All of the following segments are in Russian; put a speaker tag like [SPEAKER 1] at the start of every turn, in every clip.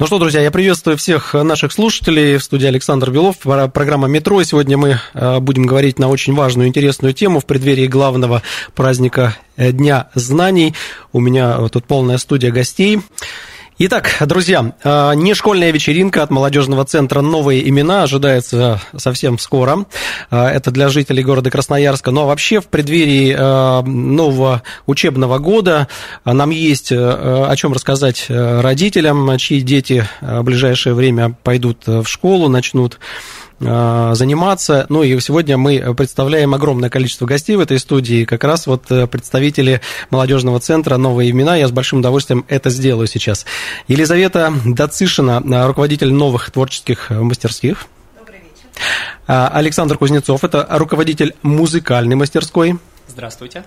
[SPEAKER 1] Ну что, друзья, я приветствую всех наших слушателей. В студии Александр Белов, программа «Метро». Сегодня мы э, будем говорить на очень важную, интересную тему в преддверии главного праздника э, Дня знаний. У меня тут полная студия гостей. Итак, друзья, а, не школьная вечеринка от молодежного центра «Новые имена» ожидается совсем скоро. А, это для жителей города Красноярска. Но вообще в преддверии а, нового учебного года нам есть о чем рассказать родителям, чьи дети в ближайшее время пойдут в школу, начнут Э, заниматься. Ну и сегодня мы представляем огромное количество гостей в этой студии, как раз вот э, представители молодежного центра «Новые имена». Я с большим удовольствием это сделаю сейчас. Елизавета Дацишина, э, руководитель новых творческих мастерских. Добрый вечер. Александр Кузнецов, это руководитель музыкальной мастерской.
[SPEAKER 2] Здравствуйте.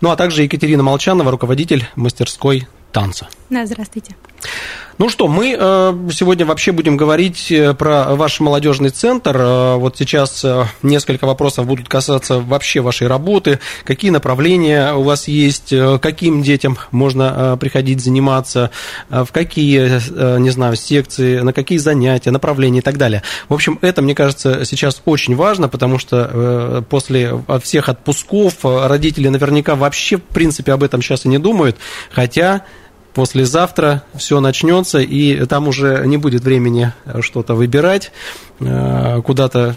[SPEAKER 1] Ну а также Екатерина Молчанова, руководитель мастерской танца.
[SPEAKER 3] Да, здравствуйте.
[SPEAKER 1] Ну что, мы э, сегодня вообще будем говорить э, про ваш молодежный центр. Э, вот сейчас несколько вопросов будут касаться вообще вашей работы. Какие направления у вас есть, каким детям можно приходить заниматься, в какие, не знаю, секции, на какие занятия, направления и так далее. В общем, это, мне кажется, сейчас очень важно, потому что после всех отпусков родители наверняка вообще, в принципе, об этом сейчас и не думают, хотя послезавтра все начнется, и там уже не будет времени что-то выбирать, э, куда-то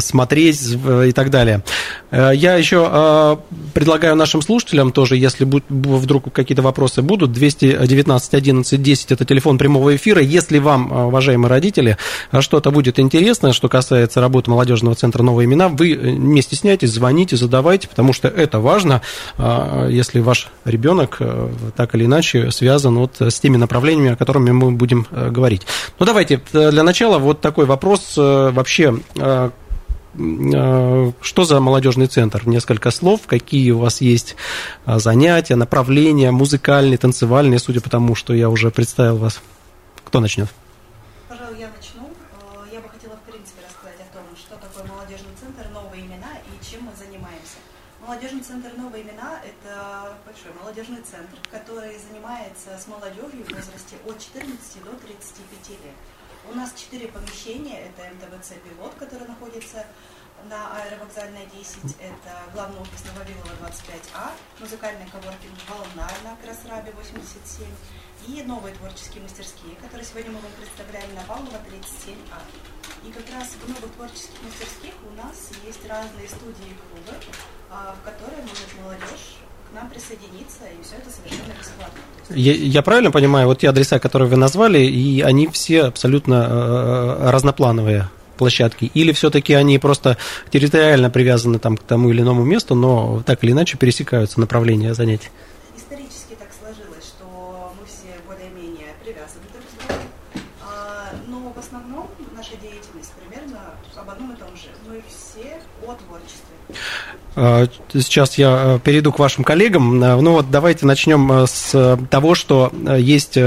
[SPEAKER 1] смотреть и так далее. Э, я еще э, предлагаю нашим слушателям тоже, если вдруг какие-то вопросы будут, 219 11 10 это телефон прямого эфира. Если вам, уважаемые родители, что-то будет интересно, что касается работы молодежного центра «Новые имена», вы не стесняйтесь, звоните, задавайте, потому что это важно, если ваш ребенок так или иначе связан вот с теми направлениями, о которых мы будем говорить. Ну, давайте для начала вот такой вопрос вообще Э, что за молодежный центр? Несколько слов, какие у вас есть э, занятия, направления, музыкальные, танцевальные, судя по тому, что я уже представил вас. Кто начнет?
[SPEAKER 4] Пожалуй, я начну. Э, я бы хотела, в принципе, рассказать о том, что такое молодежный центр «Новые имена» и чем мы занимаемся. Молодежный центр «Новые имена» – это большой молодежный центр, который занимается с молодежью в возрасте от 14 до 35 лет. У нас четыре помещения. Это МТВЦ «Пилот», который находится на аэровокзальной 10. Это главный офис на Вавилова 25А, музыкальный коворкинг «Волна» на Красрабе 87 и новые творческие мастерские, которые сегодня мы вам представляем на Павлова 37А. И как раз в новых творческих мастерских у нас есть разные студии и клубы, а, в которые может молодежь к нам присоединиться, и все это совершенно бесплатно.
[SPEAKER 1] Я, я правильно понимаю, вот те адреса, которые вы назвали, и они все абсолютно э, разноплановые площадки, или все-таки они просто территориально привязаны там, к тому или иному месту, но так или иначе пересекаются направления занятий?
[SPEAKER 4] Исторически так сложилось, что мы все более-менее привязаны друг к другу, а, но в основном наша деятельность примерно об одном и том же. Мы все о творчестве.
[SPEAKER 1] А, сейчас я э, перейду к вашим коллегам. Э, ну вот давайте начнем э, с того, что есть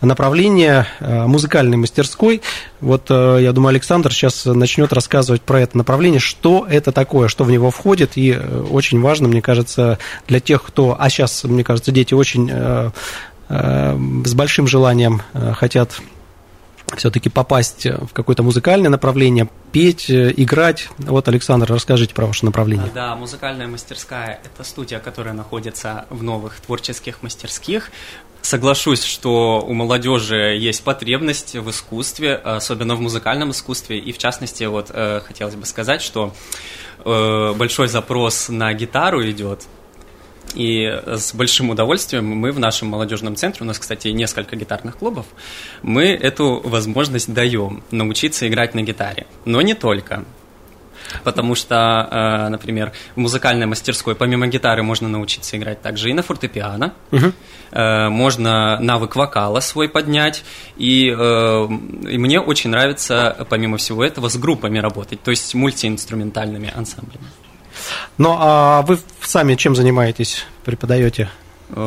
[SPEAKER 1] направление музыкальной мастерской. Вот я думаю, Александр сейчас начнет рассказывать про это направление, что это такое, что в него входит. И очень важно, мне кажется, для тех, кто... А сейчас, мне кажется, дети очень с большим желанием хотят все-таки попасть в какое-то музыкальное направление, петь, играть. Вот, Александр, расскажите про ваше направление.
[SPEAKER 2] Да, музыкальная мастерская – это студия, которая находится в новых творческих мастерских. Соглашусь, что у молодежи есть потребность в искусстве, особенно в музыкальном искусстве. И в частности, вот э, хотелось бы сказать, что э, большой запрос на гитару идет и с большим удовольствием мы в нашем молодежном центре, у нас, кстати, несколько гитарных клубов, мы эту возможность даем научиться играть на гитаре. Но не только. Потому что, э, например, в музыкальной мастерской помимо гитары можно научиться играть также и на фортепиано, угу. можно навык вокала свой поднять, и, э, и мне очень нравится, помимо всего этого, с группами работать, то есть мультиинструментальными ансамблями.
[SPEAKER 1] Ну, а вы сами чем занимаетесь? Преподаете?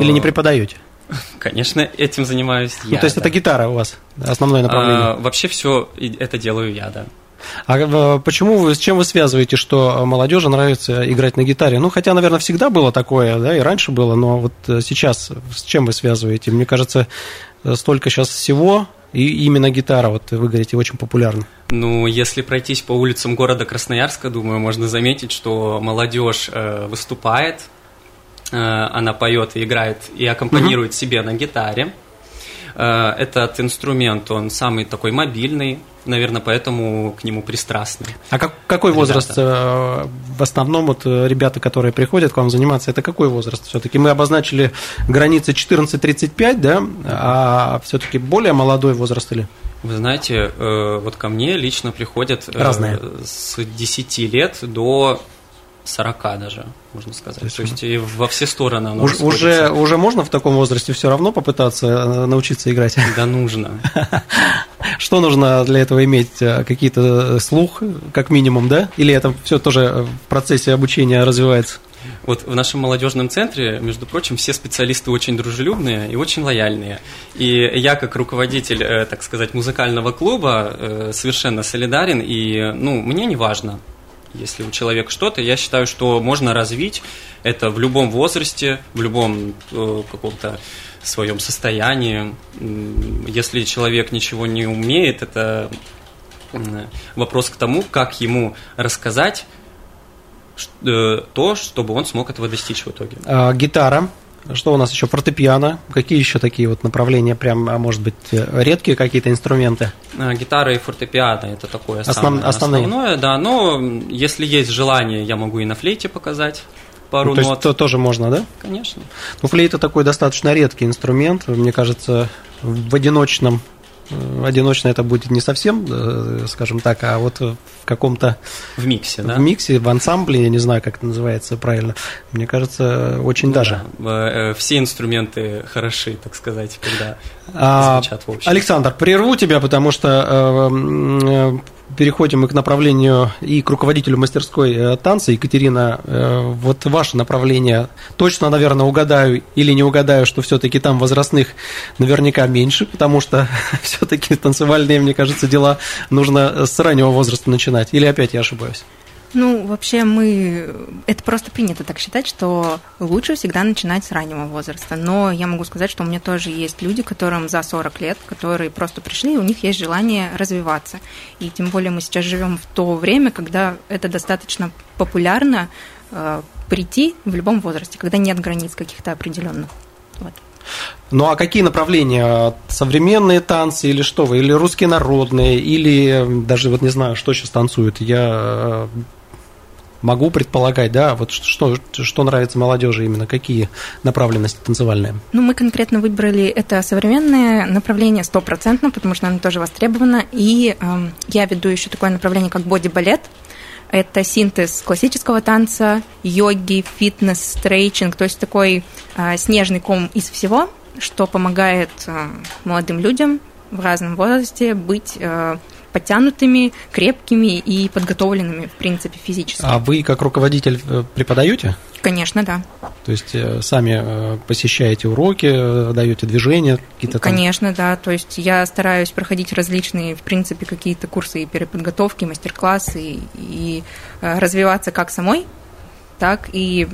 [SPEAKER 1] Или не преподаете?
[SPEAKER 2] Конечно, этим занимаюсь я.
[SPEAKER 1] Ну, то есть да. это гитара у вас, основное направление? А,
[SPEAKER 2] вообще все это делаю я, да.
[SPEAKER 1] А э, почему вы, с чем вы связываете, что молодежи нравится играть на гитаре? Ну, хотя, наверное, всегда было такое, да, и раньше было, но вот э, сейчас с чем вы связываете? Мне кажется, э, столько сейчас всего, и именно гитара, вот вы говорите, очень популярна.
[SPEAKER 2] Ну, если пройтись по улицам города Красноярска, думаю, можно заметить, что молодежь выступает, она поет и играет и аккомпанирует угу. себе на гитаре. Э, этот инструмент, он самый такой мобильный, наверное, поэтому к нему пристрастны.
[SPEAKER 1] А как, какой ребята. возраст э, в основном вот э, ребята, которые приходят к вам заниматься, это какой возраст? Все-таки мы обозначили границы 14-35, да, а все-таки более молодой возраст или?
[SPEAKER 2] Вы знаете, вот ко мне лично приходят Разные. с 10 лет до 40 даже, можно сказать. То есть, То есть и во все стороны оно
[SPEAKER 1] уже, уже, уже можно в таком возрасте все равно попытаться э, научиться играть?
[SPEAKER 2] Да, нужно.
[SPEAKER 1] Что нужно для этого иметь? Э, какие-то э, слух, как минимум, да? Или это все тоже в процессе обучения развивается?
[SPEAKER 2] Вот в нашем молодежном центре, между прочим, все специалисты очень дружелюбные и очень лояльные. И я, как руководитель, так сказать, музыкального клуба, совершенно солидарен, и, ну, мне не важно, если у человека что-то, я считаю, что можно развить это в любом возрасте, в любом э, каком-то своем состоянии. Если человек ничего не умеет, это вопрос к тому, как ему рассказать э, то, чтобы он смог этого достичь в итоге.
[SPEAKER 1] А, гитара что у нас еще? Фортепиано. Какие еще такие вот направления, прям, а может быть, редкие какие-то инструменты?
[SPEAKER 2] А, гитара и фортепиано – это такое Основ... самое основные. основное, да. Но если есть желание, я могу и на флейте показать пару ну,
[SPEAKER 1] то
[SPEAKER 2] нот.
[SPEAKER 1] Есть, то тоже можно, да?
[SPEAKER 2] Конечно.
[SPEAKER 1] Ну, флейта такой достаточно редкий инструмент. Мне кажется, в одиночном Э, одиночно это будет не совсем, э, скажем так, а вот в каком-то...
[SPEAKER 2] В миксе, да?
[SPEAKER 1] В миксе, в ансамбле, я не знаю, как это называется правильно. Мне кажется, очень ну, даже.
[SPEAKER 2] Да. Э, все инструменты хороши, так сказать, когда а, звучат в общем.
[SPEAKER 1] Александр, прерву тебя, потому что переходим мы к направлению и к руководителю мастерской э, танца. Екатерина, э, вот ваше направление, точно, наверное, угадаю или не угадаю, что все-таки там возрастных наверняка меньше, потому что все-таки танцевальные, мне кажется, дела нужно с раннего возраста начинать. Или опять я ошибаюсь?
[SPEAKER 3] Ну, вообще мы... Это просто принято так считать, что лучше всегда начинать с раннего возраста. Но я могу сказать, что у меня тоже есть люди, которым за 40 лет, которые просто пришли, и у них есть желание развиваться. И тем более мы сейчас живем в то время, когда это достаточно популярно э, прийти в любом возрасте, когда нет границ каких-то определенных. Вот.
[SPEAKER 1] Ну а какие направления? Современные танцы или что вы? Или русские народные? Или даже вот не знаю, что сейчас танцуют? Я могу предполагать, да, вот что, что нравится молодежи именно, какие направленности танцевальные?
[SPEAKER 3] Ну, мы конкретно выбрали это современное направление стопроцентно, потому что оно тоже востребовано, и э, я веду еще такое направление, как боди-балет, это синтез классического танца, йоги, фитнес, стрейчинг, то есть такой э, снежный ком из всего, что помогает э, молодым людям в разном возрасте быть э, подтянутыми, крепкими и подготовленными, в принципе, физически.
[SPEAKER 1] А вы как руководитель э, преподаете?
[SPEAKER 3] Конечно, да.
[SPEAKER 1] То есть э, сами э, посещаете уроки, даете движения какие-то
[SPEAKER 3] там? Конечно, да. То есть я стараюсь проходить различные, в принципе, какие-то курсы и переподготовки, мастер-классы и развиваться как самой, так и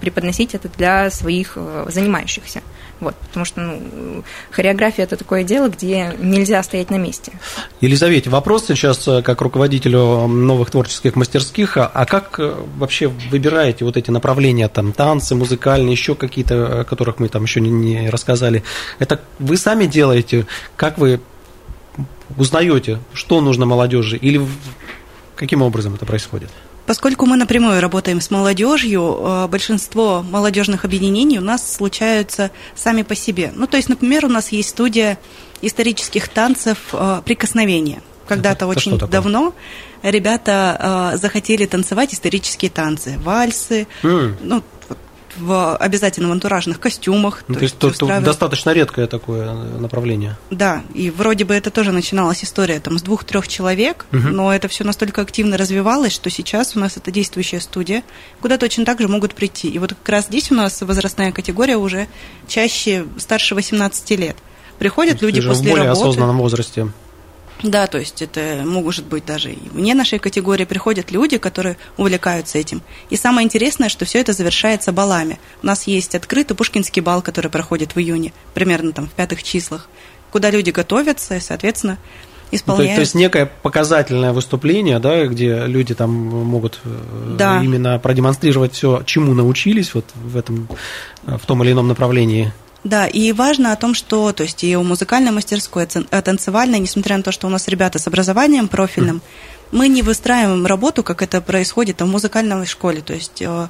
[SPEAKER 3] преподносить это для своих занимающихся. Вот, потому что ну, хореография это такое дело, где нельзя стоять на месте.
[SPEAKER 1] Елизавете, вопрос сейчас э, как руководителю новых творческих мастерских, а, а как э, вообще выбираете вот эти направления, там, танцы, музыкальные, еще какие-то, о которых мы там еще не, не рассказали? Это вы сами делаете? Как вы узнаете, что нужно молодежи, или каким образом это происходит?
[SPEAKER 4] Поскольку мы напрямую работаем с молодежью, э, большинство молодежных объединений у нас случаются сами по себе. Ну, то есть, например, у нас есть студия исторических танцев э, «Прикосновение», когда-то очень давно ребята э, захотели танцевать исторические танцы, вальсы,
[SPEAKER 1] М.
[SPEAKER 4] ну, в обязательно в антуражных костюмах.
[SPEAKER 1] Ну, то есть тут, тут
[SPEAKER 4] устраивают-
[SPEAKER 1] достаточно редкое такое направление.
[SPEAKER 4] Да, и вроде бы это тоже начиналась история там с двух-трех человек, но это все настолько активно развивалось, что сейчас у нас это действующая студия, куда точно так же могут прийти. И вот как раз здесь у нас возрастная категория уже чаще старше 18 лет. Приходят люди
[SPEAKER 1] Ты же в
[SPEAKER 4] после
[SPEAKER 1] более
[SPEAKER 4] работы.
[SPEAKER 1] осознанном возрасте.
[SPEAKER 4] Да, то есть это может быть даже и вне нашей категории приходят люди, которые увлекаются этим. И самое интересное, что все это завершается балами. У нас есть открытый Пушкинский бал, который проходит в июне, примерно там в пятых числах, куда люди готовятся и, соответственно,
[SPEAKER 1] Ну, то,
[SPEAKER 4] исполняют.
[SPEAKER 1] то есть некое показательное выступление, да, где люди там могут э,
[SPEAKER 4] Да.
[SPEAKER 1] именно продемонстрировать все, чему научились вот в этом, э, в том или ином направлении.
[SPEAKER 4] Да, и важно о том, что, то есть и у музыкальной мастерской, и о танцевальной, несмотря на то, что у нас ребята с образованием профильным, мы не выстраиваем работу, как это происходит в музыкальной школе. То есть э,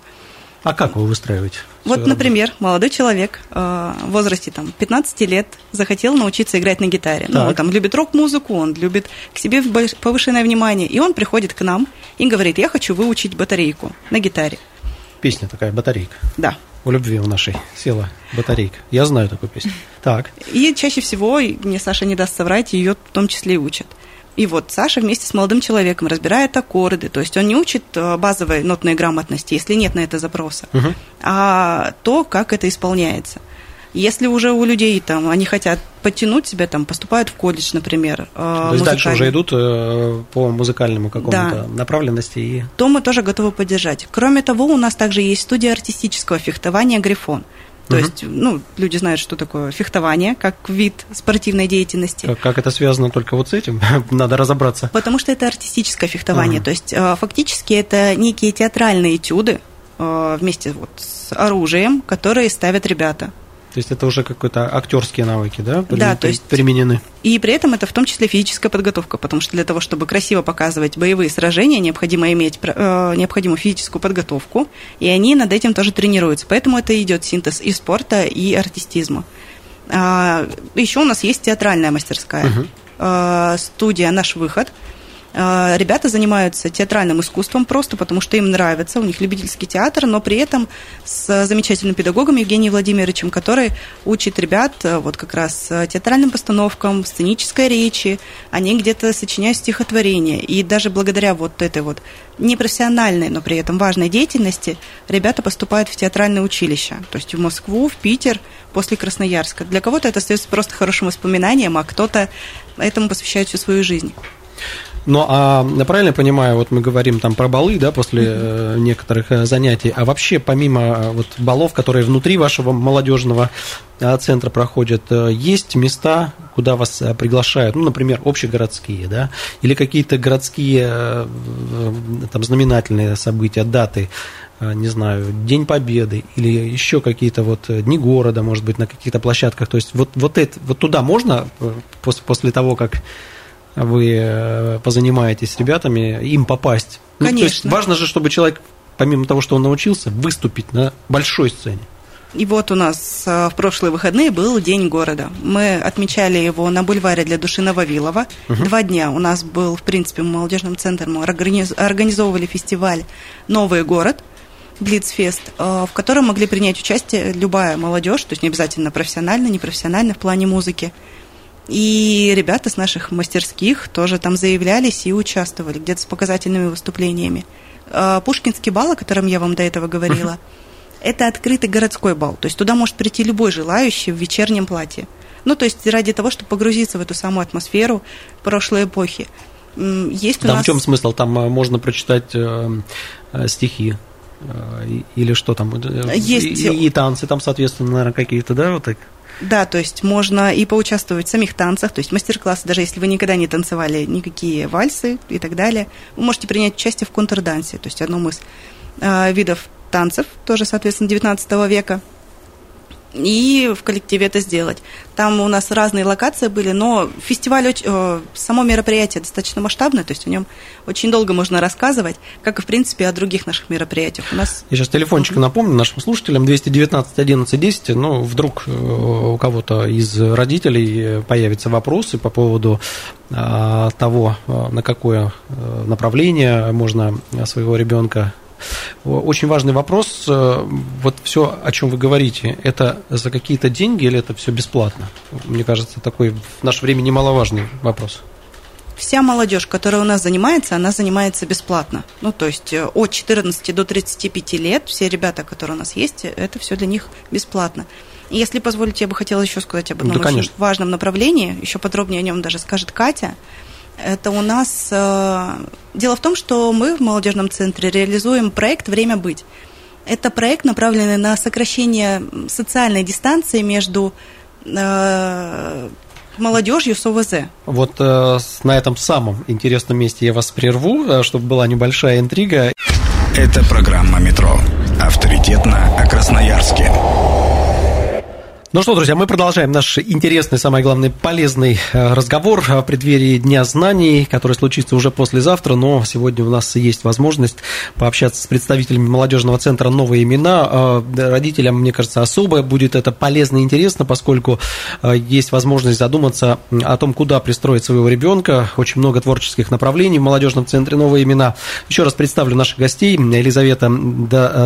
[SPEAKER 1] А как вы выстраиваете?
[SPEAKER 4] Вот, например, молодой человек э, в возрасте там, 15 лет захотел научиться играть на гитаре. Ну,
[SPEAKER 1] Так.
[SPEAKER 4] он там любит рок-музыку, он любит к себе повышенное внимание. И он приходит к нам и говорит, я хочу выучить батарейку на гитаре.
[SPEAKER 1] работу? Песня такая, батарейка.
[SPEAKER 4] Да.
[SPEAKER 1] У любви у нашей села батарейка. Я знаю такую песню. Так.
[SPEAKER 4] И чаще всего, мне Саша не даст соврать, ее в том числе и учат. И вот Саша вместе с молодым человеком разбирает аккорды, то есть он не учит э, базовой нотной грамотности, если нет на это запроса,
[SPEAKER 1] Мгм.
[SPEAKER 4] а то, как это исполняется. Если уже у людей там они хотят подтянуть себя, там поступают в колледж, например, э,
[SPEAKER 1] То есть дальше уже идут э, по музыкальному какому-то
[SPEAKER 4] Да.
[SPEAKER 1] направленности и
[SPEAKER 4] то мы тоже готовы поддержать. Кроме того, у нас также есть студия артистического фехтования «Грифон». То
[SPEAKER 1] Мгм.
[SPEAKER 4] есть, ну, люди знают, что такое фехтование, как вид спортивной деятельности.
[SPEAKER 1] как, как это связано только вот с этим, надо разобраться.
[SPEAKER 4] Потому что это артистическое фехтование.
[SPEAKER 1] Ага.
[SPEAKER 4] То есть э, фактически это некие театральные этюды вместе вот с оружием, которые ставят ребята.
[SPEAKER 1] То есть это уже какие-то актерские навыки, да?
[SPEAKER 4] Да,
[SPEAKER 1] при-
[SPEAKER 4] то есть-
[SPEAKER 1] применены.
[SPEAKER 4] И при этом это в том числе физическая подготовка, потому что для того, чтобы красиво показывать боевые сражения, необходимо иметь э, необходимую физическую подготовку, и они над этим тоже тренируются. Поэтому это идет синтез и спорта, и артистизма. А, еще у нас есть театральная мастерская,
[SPEAKER 1] Мгм.
[SPEAKER 4] э, студия «Наш выход». Э, Ребята занимаются театральным искусством просто потому, что им нравится, у них любительский театр, но при этом с замечательным педагогом Евгением Владимировичем, который учит ребят э, вот как раз э, театральным постановкам, сценической речи, они где-то сочиняют стихотворения. И даже благодаря вот этой вот непрофессиональной, но при этом важной деятельности ребята поступают в театральное училище, то есть в Москву, в Питер, после Красноярска. Для кого-то это остается просто хорошим воспоминанием, а кто-то этому посвящает всю свою жизнь.
[SPEAKER 1] Ну, а правильно я понимаю, вот мы говорим там про балы, да, после э, некоторых э, занятий, а вообще помимо э, вот балов, которые внутри вашего молодежного э, центра проходят, есть места, куда вас приглашают, ну, например, общегородские, да, или какие-то городские там знаменательные события, даты, не знаю, День Победы или еще какие-то вот дни города, может быть, на каких-то площадках. То есть вот, вот, это, вот туда можно э, пос- после того, как вы э, позанимаетесь с ребятами, им попасть? Ну, то есть
[SPEAKER 4] Конечно.
[SPEAKER 1] важно же, чтобы человек, помимо того, что он научился, выступить на большой сцене.
[SPEAKER 4] И вот у нас э, в прошлые выходные был День города. Мы отмечали его на бульваре для души Нововилова. Два дня у нас был, в принципе, в молодежном центре мы организ- организовывали фестиваль «Новый город», Блицфест, э, в котором могли принять участие любая молодежь, то есть не обязательно профессионально, непрофессионально в плане музыки. И ребята с наших мастерских тоже там заявлялись и участвовали где-то с показательными выступлениями. Э, Пушкинский бал, о котором я вам до этого говорила, это открытый городской бал. То есть туда может прийти любой желающий в вечернем платье. Ну, то есть ради того, чтобы погрузиться в эту самую атмосферу прошлой эпохи. Есть у
[SPEAKER 1] Там
[SPEAKER 4] нас...
[SPEAKER 1] в чем смысл? Там э, можно прочитать э, э, стихи э, или что там? Э,
[SPEAKER 4] Есть-
[SPEAKER 1] И, и танцы там, соответственно, наверное, какие-то, да, вот так?
[SPEAKER 4] Да, то есть можно и поучаствовать в самих танцах, то есть мастер-классы, даже если вы никогда не танцевали никакие вальсы и так далее, вы можете принять участие в контрдансе, то есть одном из э, видов танцев, тоже, соответственно, 19 века. И в коллективе это сделать. Там у нас разные локации были, но фестиваль, э, само мероприятие достаточно масштабное, то есть о нем очень долго можно рассказывать, как и, в принципе, о других наших мероприятиях. У нас...
[SPEAKER 1] Я сейчас телефончик напомню нашим слушателям, 219 11 10, ну, вдруг э, у кого-то из родителей появятся вопросы по поводу э, того, на какое направление можно своего ребенка очень важный вопрос. Э, вот все, о чем вы говорите, это за какие-то деньги или это все бесплатно? Мне кажется, такой в наше время немаловажный вопрос.
[SPEAKER 4] Вся молодежь, которая у нас занимается, она занимается бесплатно. Ну, то есть э, от 14 до 35 лет все ребята, которые у нас есть, это все для них бесплатно. И если позволите, я бы хотела еще сказать об одном да, очень важном направлении, еще подробнее о нем даже скажет Катя. Это у нас... Э, дело в том, что мы в молодежном центре реализуем проект «Время быть». Это проект, направленный на сокращение социальной дистанции между э, молодежью с ОВЗ.
[SPEAKER 1] Вот э, на этом самом интересном месте я вас прерву, э, чтобы была небольшая интрига.
[SPEAKER 5] Это программа «Метро». Авторитетно о Красноярске.
[SPEAKER 1] Ну что, друзья, мы продолжаем наш интересный, самое главное, полезный э, разговор в преддверии Дня знаний, который случится уже послезавтра, но сегодня у нас есть возможность пообщаться с представителями молодежного центра «Новые имена». Э, родителям, мне кажется, особо будет это полезно и интересно, поскольку э, есть возможность задуматься о том, куда пристроить своего ребенка. Очень много творческих направлений в молодежном центре «Новые имена». Еще раз представлю наших гостей. Елизавета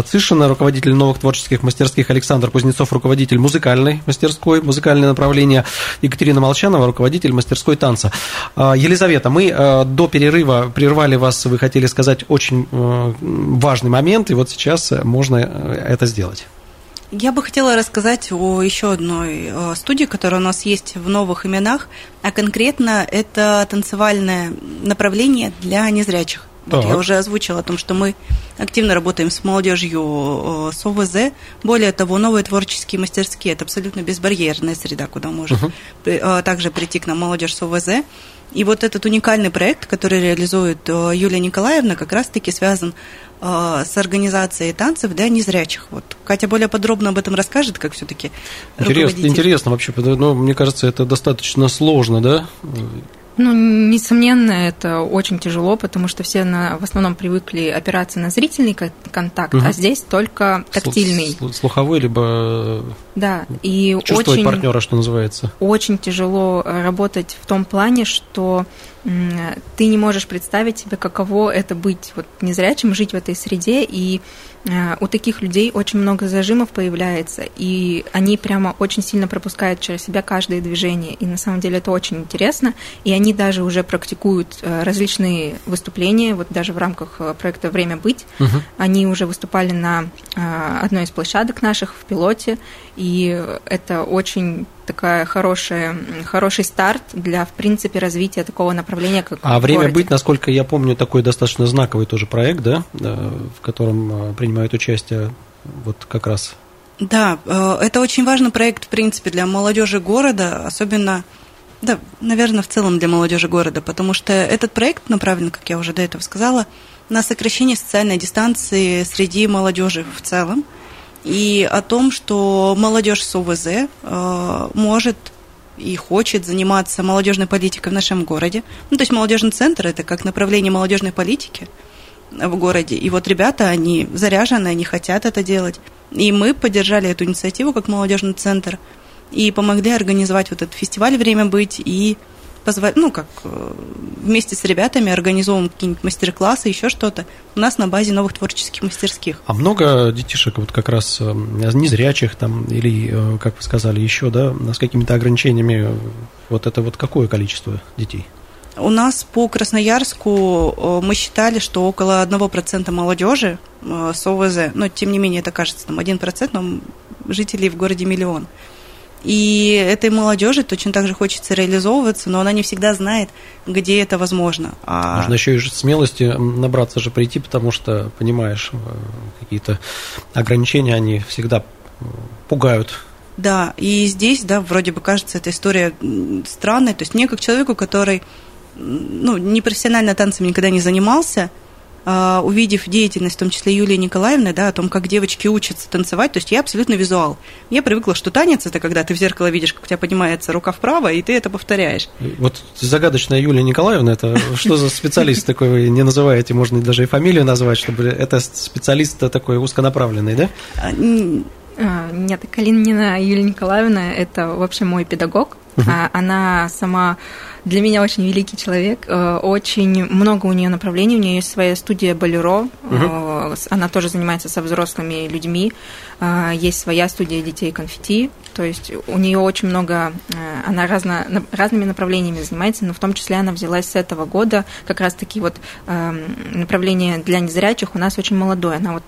[SPEAKER 1] Цишина, руководитель новых творческих мастерских, Александр Кузнецов, руководитель музыкальной музыкальной мастерской, музыкальное направление, Екатерина Молчанова, руководитель мастерской танца. А, Елизавета, мы а, до перерыва прервали вас, вы хотели сказать очень э, важный момент, и вот сейчас можно э, это сделать.
[SPEAKER 4] Я бы хотела рассказать о еще одной э, студии, которая у нас есть в новых именах, а конкретно это танцевальное направление для незрячих. Вот я уже озвучила о том, что мы активно работаем с молодежью с ОВЗ. Более того, новые творческие мастерские – это абсолютно безбарьерная среда, куда может uh-huh. также прийти к нам молодежь с ОВЗ. И вот этот уникальный проект, который реализует Юлия Николаевна, как раз-таки связан с организацией танцев для незрячих. Вот Катя более подробно об этом расскажет, как все-таки
[SPEAKER 1] интересно, интересно вообще, но ну, мне кажется, это достаточно сложно, да?
[SPEAKER 3] Ну, несомненно, это очень тяжело, потому что все на, в основном привыкли опираться на зрительный контакт, угу. а здесь только тактильный.
[SPEAKER 1] Слуховой, либо
[SPEAKER 3] да, и
[SPEAKER 1] чувствовать очень, партнера, что называется.
[SPEAKER 3] Очень тяжело работать в том плане, что ты не можешь представить себе, каково это быть вот незрячим, жить в этой среде, и э, у таких людей очень много зажимов появляется, и они прямо очень сильно пропускают через себя каждое движение, и на самом деле это очень интересно, и они даже уже практикуют э, различные выступления, вот даже в рамках э, проекта «Время быть», угу. они уже выступали на одной из площадок наших в пилоте, и это очень такая хорошая, хороший старт для, в принципе, развития такого направления, как
[SPEAKER 1] А «Время городе. быть», насколько я помню, такой достаточно знаковый тоже проект, да, в котором э, принимают участие вот как раз
[SPEAKER 4] да, э, это очень важный проект, в принципе, для молодежи города, особенно, да, наверное, в целом для молодежи города, потому что этот проект направлен, как я уже до этого сказала, на сокращение социальной дистанции среди молодежи в целом и о том, что молодежь с ОВЗ э, может и хочет заниматься молодежной политикой в нашем городе. Ну, то есть молодежный центр это как направление молодежной политики в городе. И вот ребята, они заряжены, они хотят это делать. И мы поддержали эту инициативу как молодежный центр и помогли организовать вот этот фестиваль «Время быть» и позволь, ну, как э, вместе с ребятами организовываем какие-нибудь мастер-классы, еще что-то у нас на базе новых творческих мастерских.
[SPEAKER 1] А много детишек вот как раз э, незрячих там или, э, как вы сказали, еще, да, с какими-то ограничениями, вот это вот какое количество детей?
[SPEAKER 4] У нас по Красноярску мы считали, что около 1% молодежи с ОВЗ, но тем не менее это кажется там 1%, но жителей в городе миллион. И этой молодежи точно так же хочется реализовываться, но она не всегда знает, где это возможно.
[SPEAKER 1] А... Нужно еще и смелости набраться же прийти, потому что, понимаешь, э, какие-то ограничения, они всегда пугают.
[SPEAKER 4] Да, и здесь, да, вроде бы кажется эта история странной. То есть мне, как человеку, который ну, не профессионально танцем никогда не занимался, увидев деятельность, в том числе Юлии Николаевны, да, о том, как девочки учатся танцевать, то есть я абсолютно визуал. Я привыкла, что танец – это когда ты в зеркало видишь, как у тебя поднимается рука вправо, и ты это повторяешь.
[SPEAKER 1] Вот загадочная Юлия Николаевна, это что за специалист такой, вы не называете, можно даже и фамилию назвать, чтобы это специалист такой узконаправленный, да?
[SPEAKER 3] А, а, нет, Калинина Юлия Николаевна – это вообще мой педагог. Угу. Она сама для меня очень великий человек. Э, очень много у нее направлений. У нее есть своя студия Болеро. Угу. Она тоже занимается со взрослыми людьми. Э, есть своя студия детей конфетти. То есть у нее очень много, она разно, разными направлениями занимается, но в том числе она взялась с этого года. Как раз-таки вот эм, направление для незрячих у нас очень молодое. Она вот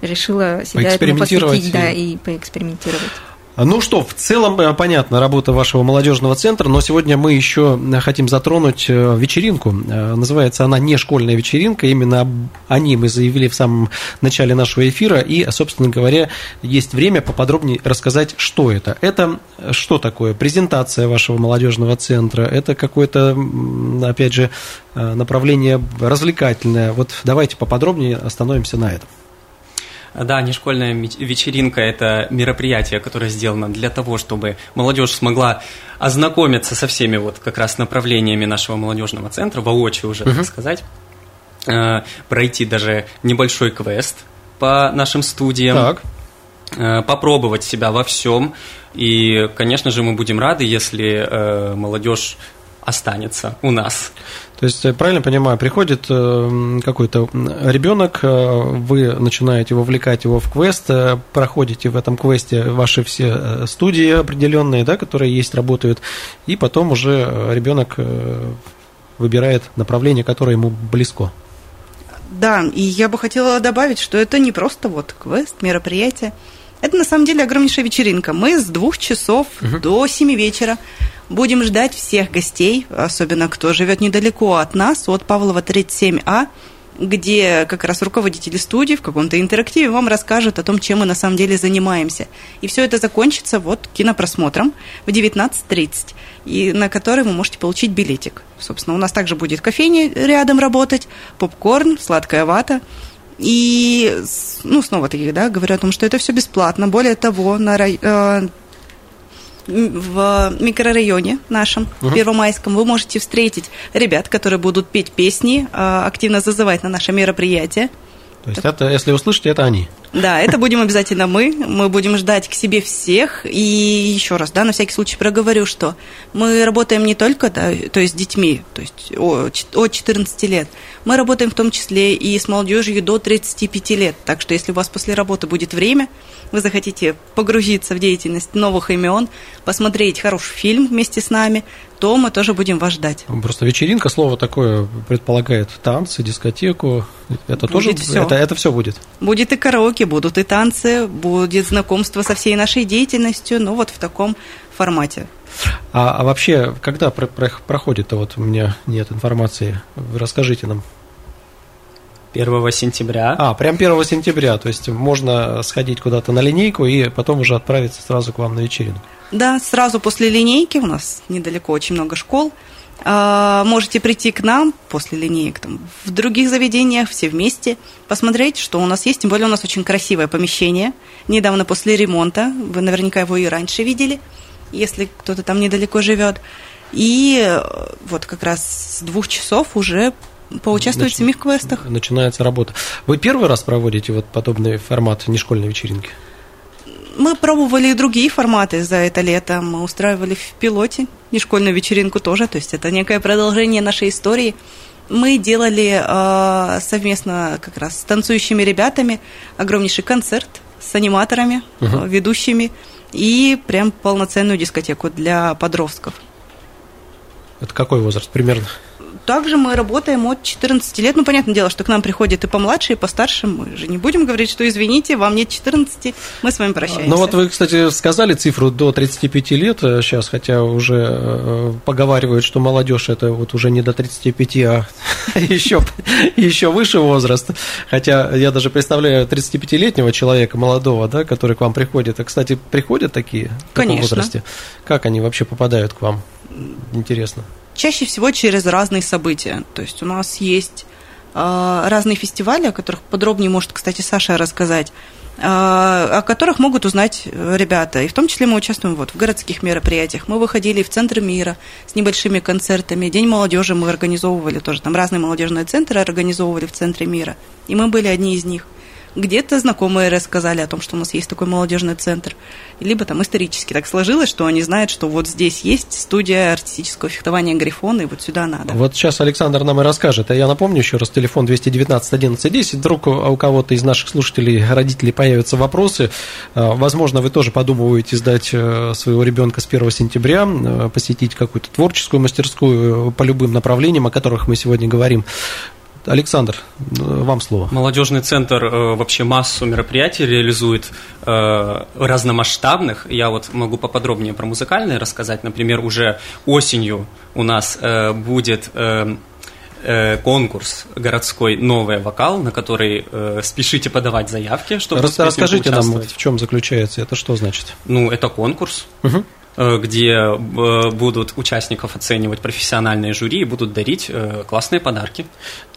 [SPEAKER 3] решила себя этому посвятить да, и поэкспериментировать.
[SPEAKER 1] Ну что, в целом э, понятно работа вашего молодежного центра, но сегодня мы еще э, хотим затронуть э, вечеринку. Называется она не школьная вечеринка, именно о ней мы заявили в самом начале нашего эфира, и, собственно говоря, есть время поподробнее рассказать, что это. Это что такое? Презентация вашего молодежного центра, это какое-то, опять же, направление развлекательное. Вот давайте поподробнее остановимся на этом.
[SPEAKER 2] Да, не школьная вечеринка – это мероприятие, которое сделано для того, чтобы молодежь смогла ознакомиться со всеми вот как раз направлениями нашего молодежного центра, воочию уже, uh-huh. так сказать, э, пройти даже небольшой квест по нашим студиям, так. Э, попробовать себя во всем. И, конечно же, мы будем рады, если э, молодежь останется у нас.
[SPEAKER 1] То есть, э, правильно понимаю, приходит э, какой-то ребенок, э, вы начинаете вовлекать его в квест, проходите в этом квесте ваши все студии определенные, да, которые есть, работают, и потом уже ребенок выбирает направление, которое ему близко.
[SPEAKER 4] Да, и я бы хотела добавить, что это не просто вот квест, мероприятие. Это на самом деле огромнейшая вечеринка. Мы с двух часов угу. до семи вечера Будем ждать всех гостей, особенно кто живет недалеко от нас, от Павлова 37А, где как раз руководители студии в каком-то интерактиве вам расскажут о том, чем мы на самом деле занимаемся. И все это закончится вот кинопросмотром в 19.30, и на который вы можете получить билетик. Собственно, у нас также будет кофейня рядом работать, попкорн, сладкая вата. И, ну, снова-таки, да, говорю о том, что это все бесплатно. Более того, на, э, в микрорайоне нашем, угу. Первомайском, вы можете встретить ребят, которые будут петь песни, а, активно зазывать на наше мероприятие.
[SPEAKER 1] То есть это, если услышите, это они.
[SPEAKER 4] Да, это будем обязательно мы. Мы будем ждать к себе всех. И еще раз, да, на всякий случай проговорю, что мы работаем не только, да, то есть с детьми, то есть от 14 лет. Мы работаем в том числе и с молодежью до 35 лет. Так что если у вас после работы будет время, вы захотите погрузиться в деятельность новых имен, посмотреть хороший фильм вместе с нами, то мы тоже будем вас ждать.
[SPEAKER 1] Просто вечеринка, слово такое предполагает танцы, дискотеку. Это будет тоже все. Это, это все будет.
[SPEAKER 4] Будет и караоке, будут и танцы, будет знакомство со всей нашей деятельностью, но вот в таком формате.
[SPEAKER 1] А, а вообще, когда про, про, проходит-то, вот у меня нет информации, расскажите нам.
[SPEAKER 2] 1 сентября.
[SPEAKER 1] А, прям 1 сентября, то есть можно сходить куда-то на линейку и потом уже отправиться сразу к вам на вечеринку.
[SPEAKER 4] Да, сразу после линейки, у нас недалеко очень много школ, а, можете прийти к нам после линеек там, в других заведениях, все вместе, посмотреть, что у нас есть. Тем более у нас очень красивое помещение. Недавно после ремонта, вы наверняка его и раньше видели, если кто-то там недалеко живет. И э, вот как раз с двух часов уже поучаствовать Нач... в самих квестах.
[SPEAKER 1] Начинается работа. Вы первый раз проводите вот подобный формат нешкольной вечеринки?
[SPEAKER 4] Мы пробовали и другие форматы за это лето. Мы устраивали в пилоте нешкольную вечеринку тоже, то есть это некое продолжение нашей истории. Мы делали э, совместно как раз с танцующими ребятами огромнейший концерт с аниматорами, угу. ведущими и прям полноценную дискотеку для подростков.
[SPEAKER 1] Это какой возраст примерно?
[SPEAKER 4] Также мы работаем от 14 лет. Ну, понятное дело, что к нам приходят и помладше, и постарше. Мы же не будем говорить, что извините, вам нет 14, мы с вами прощаемся.
[SPEAKER 1] Ну, вот вы, кстати, сказали цифру до 35 лет сейчас, э, хотя уже э, поговаривают, что молодежь это вот уже не до 35, а еще, еще выше возраст. Хотя я даже представляю 35-летнего человека, молодого, да, который к вам приходит. А, кстати, приходят такие в таком возрасте? Как они вообще попадают к вам? Интересно
[SPEAKER 4] чаще всего через разные события. То есть у нас есть разные фестивали, о которых подробнее может, кстати, Саша рассказать о которых могут узнать ребята. И в том числе мы участвуем вот в городских мероприятиях. Мы выходили в центр мира с небольшими концертами. День молодежи мы организовывали тоже. Там разные молодежные центры организовывали в центре мира. И мы были одни из них – где-то знакомые рассказали о том, что у нас есть такой молодежный центр. Либо там исторически так сложилось, что они знают, что вот здесь есть студия артистического фехтования Грифона, и вот сюда надо.
[SPEAKER 1] Вот сейчас Александр нам и расскажет. А я напомню еще раз, телефон 219 11 10. Вдруг у кого-то из наших слушателей, родителей появятся вопросы. А, возможно, вы тоже подумываете сдать э, своего ребенка с 1 сентября, э, посетить какую-то творческую мастерскую по любым направлениям, о которых мы сегодня говорим. Александр, вам слово.
[SPEAKER 2] Молодежный центр э, вообще массу мероприятий реализует э, разномасштабных. Я вот могу поподробнее про музыкальные рассказать. Например, уже осенью у нас э, будет э, конкурс городской «Новый вокал», на который э, спешите подавать заявки, чтобы
[SPEAKER 1] Рас, Расскажите нам, в чем заключается это, что значит?
[SPEAKER 2] Ну, это конкурс. Угу. Э, где э, будут участников оценивать профессиональные жюри и будут дарить э, классные подарки.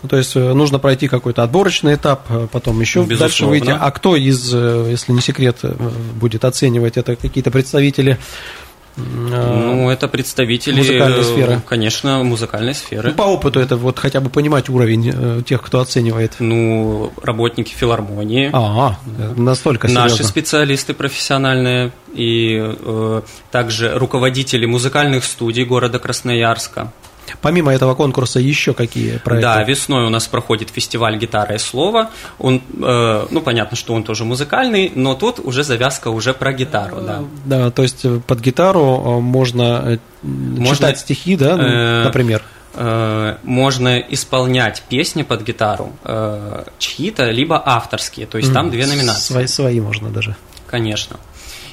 [SPEAKER 1] Ну, то есть нужно пройти какой-то отборочный этап, потом еще Безусловно. дальше выйти. А кто из, если не секрет, будет оценивать это? Какие-то представители
[SPEAKER 2] ну, это представители,
[SPEAKER 1] музыкальной сферы.
[SPEAKER 2] Конечно, музыкальной сферы. Ну,
[SPEAKER 1] по опыту это вот хотя бы понимать уровень э, тех, кто оценивает.
[SPEAKER 2] Ну, работники филармонии.
[SPEAKER 1] А, настолько серьезно.
[SPEAKER 2] Наши специалисты профессиональные и э, также руководители музыкальных студий города Красноярска.
[SPEAKER 1] Помимо этого конкурса еще какие проекты?
[SPEAKER 2] Да, весной у нас проходит фестиваль «Гитара и слово». Он, э, ну, понятно, что он тоже музыкальный, но тут уже завязка уже про гитару, да.
[SPEAKER 1] Да, то есть под гитару э, можно, э, можно читать стихи, да, э, например?
[SPEAKER 2] Э, можно исполнять песни под гитару чьи-то, либо авторские, то есть там две номинации.
[SPEAKER 1] Свои, свои можно даже.
[SPEAKER 2] Конечно.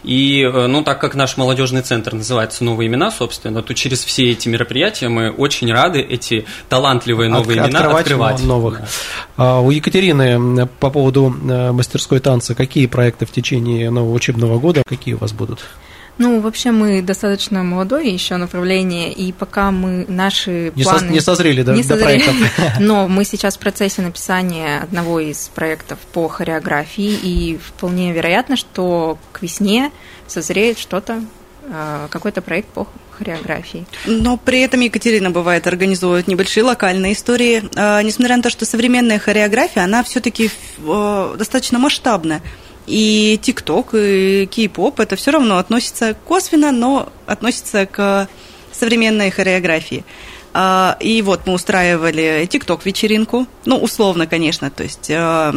[SPEAKER 2] И, э, ну, так как наш молодежный центр называется «Новые имена», собственно, то через все эти мероприятия мы очень рады эти талантливые новые От, имена открывать. открывать.
[SPEAKER 1] Новых. Да. А у Екатерины по поводу э, мастерской танца, какие проекты в течение нового учебного года, какие у вас будут?
[SPEAKER 3] Ну, вообще мы достаточно молодое еще направление, и пока мы наши
[SPEAKER 1] не
[SPEAKER 3] планы...
[SPEAKER 1] Со, не созрели до,
[SPEAKER 3] не
[SPEAKER 1] до созрели, проектов.
[SPEAKER 3] Но мы сейчас в процессе написания одного из проектов по хореографии, и вполне вероятно, что к весне созреет что-то, а, какой-то проект по хореографии.
[SPEAKER 4] Но при этом Екатерина бывает организует небольшие локальные истории. А, несмотря на то, что современная хореография, она все-таки а, достаточно масштабная. И ТикТок, и кей-поп, это все равно относится косвенно, но относится к современной хореографии. А, и вот мы устраивали ТикТок-вечеринку, ну, условно, конечно, то есть а,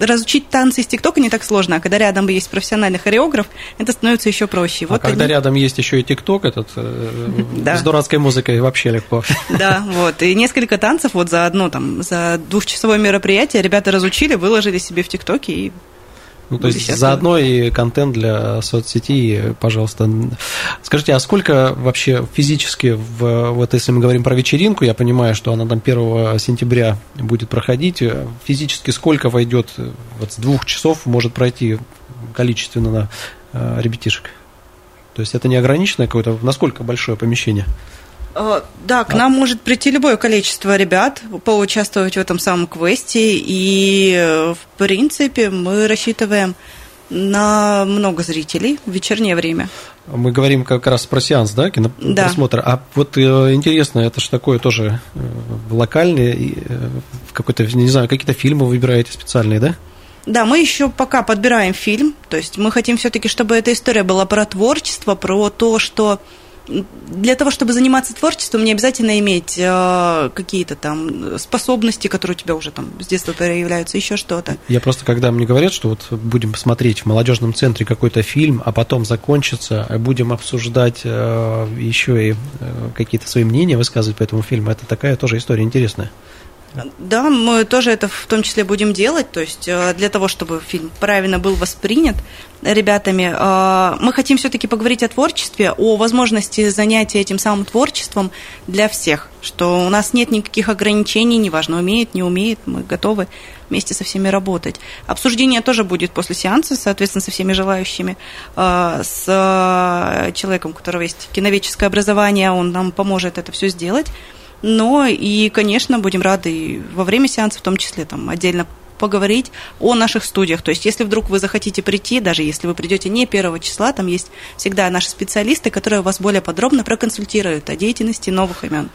[SPEAKER 4] разучить танцы из ТикТока не так сложно, а когда рядом есть профессиональный хореограф, это становится еще проще.
[SPEAKER 1] А вот когда они... рядом есть еще и ТикТок, этот э, да. с дурацкой музыкой вообще легко.
[SPEAKER 4] Да, вот, и несколько танцев вот за одно там, за двухчасовое мероприятие ребята разучили, выложили себе в ТикТоке и
[SPEAKER 1] ну, то есть заодно и контент для соцсети, пожалуйста. Скажите, а сколько вообще физически, в, вот если мы говорим про вечеринку, я понимаю, что она там 1 сентября будет проходить, физически сколько войдет, вот с двух часов может пройти количественно э, ребятишек? То есть это не ограниченное какое-то, насколько большое помещение?
[SPEAKER 4] Э, да, к нам может прийти любое количество ребят, поучаствовать в этом самом квесте, и, э, в принципе, мы рассчитываем на много зрителей в вечернее время.
[SPEAKER 1] Мы говорим как раз про сеанс, да, кинопросмотр. Да. А вот э, интересно, это же такое тоже локальное, какой-то, не знаю, какие-то фильмы выбираете специальные, да?
[SPEAKER 4] Да, мы еще пока подбираем фильм, то есть мы хотим все-таки, чтобы эта история была про творчество, про то, что для того, чтобы заниматься творчеством, не обязательно иметь э, какие-то там способности, которые у тебя уже там с детства проявляются, еще что-то.
[SPEAKER 1] Я просто, когда мне говорят, что вот будем посмотреть в молодежном центре какой-то фильм, а потом закончится, будем обсуждать э, еще и э, какие-то свои мнения высказывать по этому фильму, это такая тоже история интересная.
[SPEAKER 4] Да, мы тоже это в том числе будем делать, то есть э, для того, чтобы фильм правильно был воспринят ребятами, э, мы хотим все-таки поговорить о творчестве, о возможности занятия этим самым творчеством для всех, что у нас нет никаких ограничений, неважно, умеет, не умеет, мы готовы вместе со всеми работать. Обсуждение тоже будет после сеанса, соответственно, со всеми желающими, э, с человеком, у которого есть киноведческое образование, он нам поможет это все сделать. Но и, конечно, будем рады во время сеанса в том числе там отдельно поговорить о наших студиях. То есть, если вдруг вы захотите прийти, даже если вы придете не первого числа, там есть всегда наши специалисты, которые вас более подробно проконсультируют о деятельности новых имен.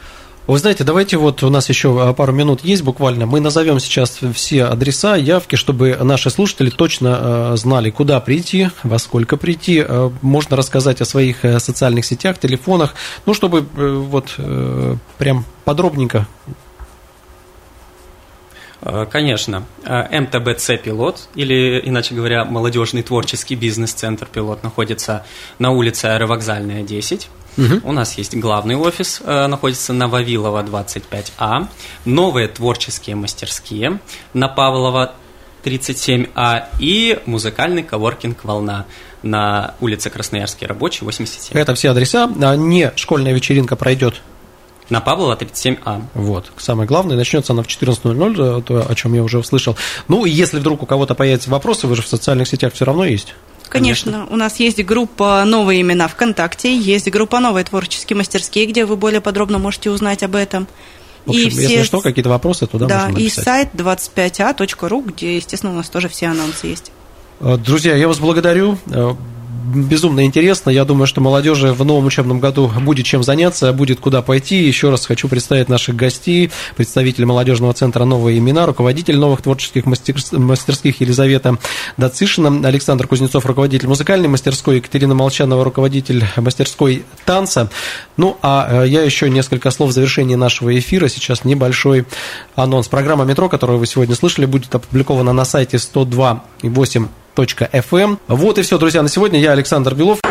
[SPEAKER 1] Вы знаете, давайте вот у нас еще а, пару минут есть буквально. Мы назовем сейчас все адреса, явки, чтобы наши слушатели точно а, знали, куда прийти, во сколько прийти. А, можно рассказать о своих э, социальных сетях, телефонах, ну, чтобы э, вот э, прям подробненько
[SPEAKER 2] Конечно. МТБЦ «Пилот», или, иначе говоря, молодежный творческий бизнес-центр «Пилот» находится на улице Аэровокзальная, 10. Угу. У нас есть главный офис, э, находится на Вавилова 25А. Новые творческие мастерские на Павлова 37А и музыкальный коворкинг «Волна» на улице Красноярский рабочий, 87.
[SPEAKER 1] Это все адреса, а не школьная вечеринка пройдет
[SPEAKER 2] на Павлова 37А.
[SPEAKER 1] Вот, самое главное, начнется она в 14.00, э, то, о чем я уже услышал. Ну, и если вдруг у кого-то появятся вопросы, вы же в социальных сетях все равно есть.
[SPEAKER 4] Конечно. Конечно, у нас есть группа «Новые имена ВКонтакте», есть группа «Новые творческие мастерские», где вы более подробно можете узнать об этом.
[SPEAKER 1] В общем, и все... если что, какие-то вопросы туда
[SPEAKER 4] да,
[SPEAKER 1] можно
[SPEAKER 4] написать. и сайт 25a.ru, а где, естественно, у нас тоже все анонсы есть.
[SPEAKER 1] Э, друзья, я вас благодарю. Безумно интересно. Я думаю, что молодежи в новом учебном году будет чем заняться, будет куда пойти. Еще раз хочу представить наших гостей, представителя молодежного центра «Новые имена», руководитель новых творческих мастерских Елизавета Дацишина, Александр Кузнецов, руководитель музыкальной мастерской, Екатерина Молчанова, руководитель мастерской танца. Ну, а э, я еще несколько слов в завершении нашего эфира. Сейчас небольшой анонс. Программа «Метро», которую вы сегодня слышали, будет опубликована на сайте 102.8 FM. Вот и все, друзья, на сегодня. Я Александр Белов.